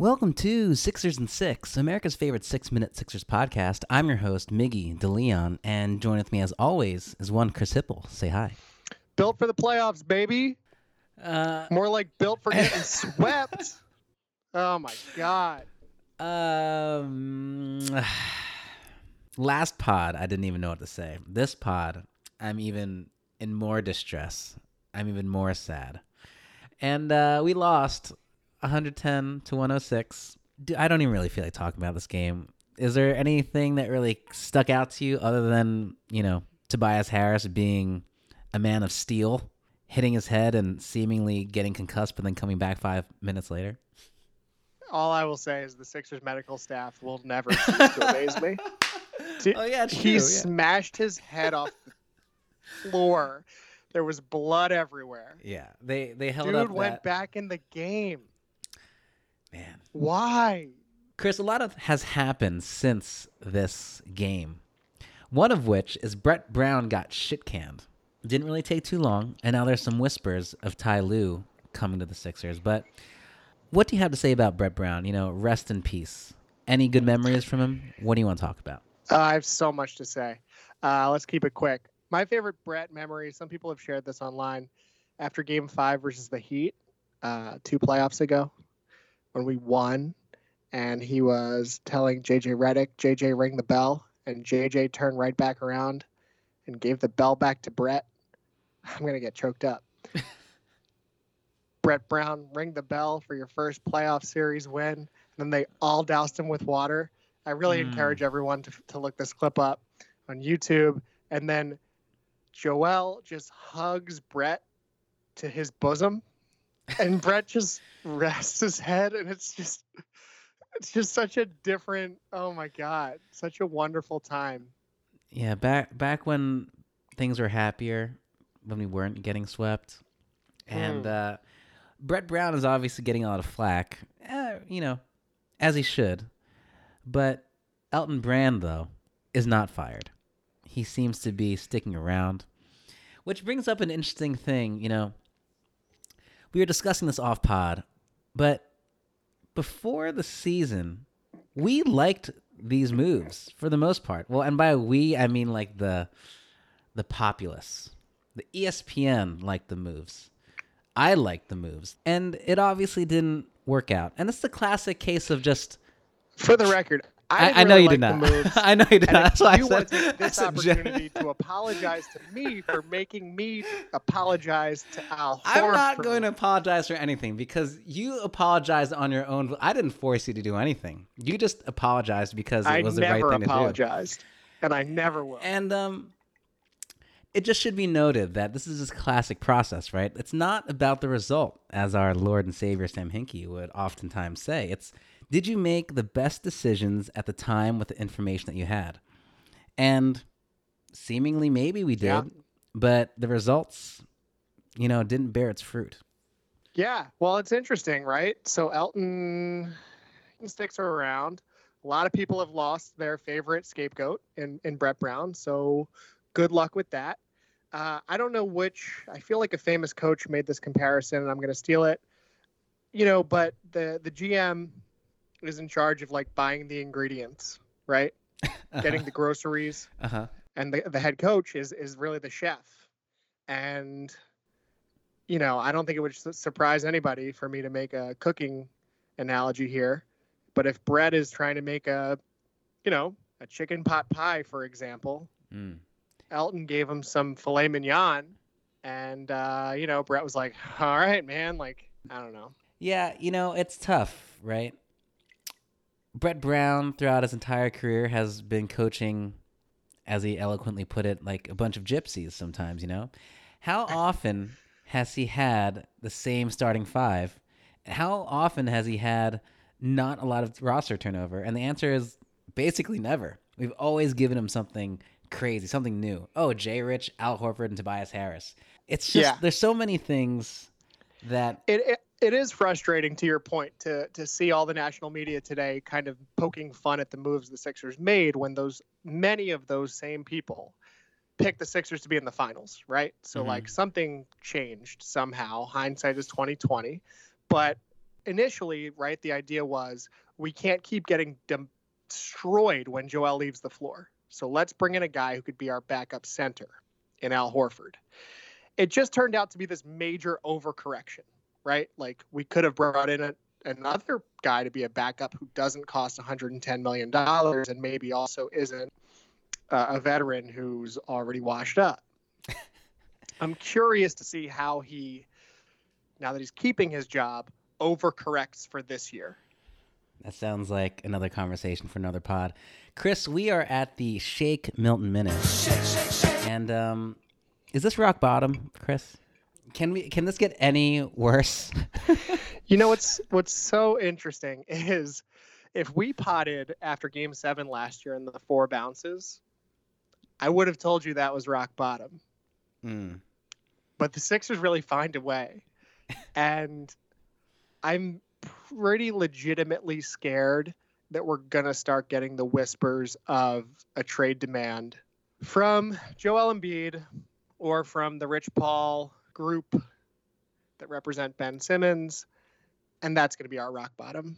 Welcome to Sixers and Six, America's favorite six-minute Sixers podcast. I'm your host, Miggy DeLeon, and join with me as always is one Chris Hipple. Say hi. Built for the playoffs, baby. Uh, More like built for getting swept. Oh my god. um, last pod, I didn't even know what to say. This pod, I'm even in more distress. I'm even more sad. And uh, we lost 110 to 106. Do- I don't even really feel like talking about this game. Is there anything that really stuck out to you other than, you know, Tobias Harris being a man of steel, hitting his head and seemingly getting concussed, but then coming back five minutes later? All I will say is the Sixers medical staff will never cease to amaze me. Dude, Oh, yeah, he yeah. smashed his head off the floor. There was blood everywhere. Yeah, they they held Dude up went that back in the game. Why? Chris, a lot of has happened since this game. One of which is Brett Brown got shit canned. Didn't really take too long, and now there's some whispers of Ty Lue coming to the Sixers. But what do you have to say about Brett Brown? You know, rest in peace. Any good memories from him? What do you want to talk about? Uh, I have so much to say. Uh, let's keep it quick. My favorite Brett memory, some people have shared this online, after game five versus the Heat uh, two playoffs ago when we won, and he was telling JJ Redick, JJ ring the bell, and JJ turned right back around and gave the bell back to Brett. I'm going to get choked up. Brett Brown, ring the bell for your first playoff series win. And then they all doused him with water. I really Mm. encourage everyone to, to look this clip up on YouTube. And then Joel just hugs Brett to his bosom, and Brett just rests his head, and it's just, it's just such a different. Oh my god, such a wonderful time. Yeah, back back when things were happier, when we weren't getting swept, and uh, Brett Brown is obviously getting a lot of flack, eh, you know, as he should. But Elton Brand though is not fired. He seems to be sticking around, which brings up an interesting thing. You know, we were discussing this off pod, but before the season, we liked these moves for the most part. Well, and by we I mean like the the populace. The ESPN liked the moves. I liked the moves. And it obviously didn't work out. And it's the classic case of just For the record, I, I, I know really you like did not. I know you did not. That's why you I want said take this said opportunity to apologize to me for making me apologize to Al I'm not going to apologize for anything because you apologized on your own. I didn't force you to do anything. You just apologized because it was the right thing to do. I never apologized, and I never will. And um, it just should be noted that this is just classic process, right? It's not about the result, as our Lord and Savior Sam Hinkie would oftentimes say. It's did you make the best decisions at the time with the information that you had? And seemingly, maybe we did, Yeah. but the results, you know, didn't bear its fruit. Yeah, well, it's interesting, right? So Elton sticks around. A lot of people have lost their favorite scapegoat in, in Brett Brown. So good luck with that. Uh, I don't know which. I feel like a famous coach made this comparison, and I'm going to steal it. You know, but the the GM is in charge of like buying the ingredients, right? Getting the groceries, uh huh. and the, the head coach is is really the chef and you know i don't think it would surprise anybody for me to make a cooking analogy here but if brett is trying to make a you know a chicken pot pie for example Mm. elton gave him some filet mignon and uh, you know brett was like all right man like i don't know Yeah, you know, it's tough, right? Brett Brown, throughout his entire career, has been coaching, as he eloquently put it, like a bunch of gypsies sometimes, you know? How often has he had the same starting five? How often has he had not a lot of roster turnover? And the answer is basically never. We've always given him something crazy, something new. Oh, Jay Rich, Al Horford, and Tobias Harris. It's just, Yeah. there's so many things that it, it it is frustrating to your point to to see all the national media today kind of poking fun at the moves the Sixers made when those many of those same people picked the Sixers to be in the finals, right? So Mhm. like something changed somehow. Hindsight is 2020, but initially, right, the idea was we can't keep getting destroyed when Joel leaves the floor. So let's bring in a guy who could be our backup center in Al Horford. It just turned out to be this major overcorrection, right? Like we could have brought in a, another guy to be a backup who doesn't cost 110 million dollars and maybe also isn't uh, a veteran who's already washed up. I'm curious to see how he, now that he's keeping his job, overcorrects for this year. That sounds like another conversation for another pod. Chris, we are at the Shake Milton Minute. Shake, shake, shake. And um, is this rock bottom, Chris? Can we can this get any worse? you know what's what's so interesting is if we potted after game 7 last year in the four bounces, I would have told you that was rock bottom. Mm. But the Sixers really find a way. and I'm pretty legitimately scared that we're going to start getting the whispers of a trade demand from Joel Embiid or from the Rich Paul group that represent Ben Simmons. And that's going to be our rock bottom.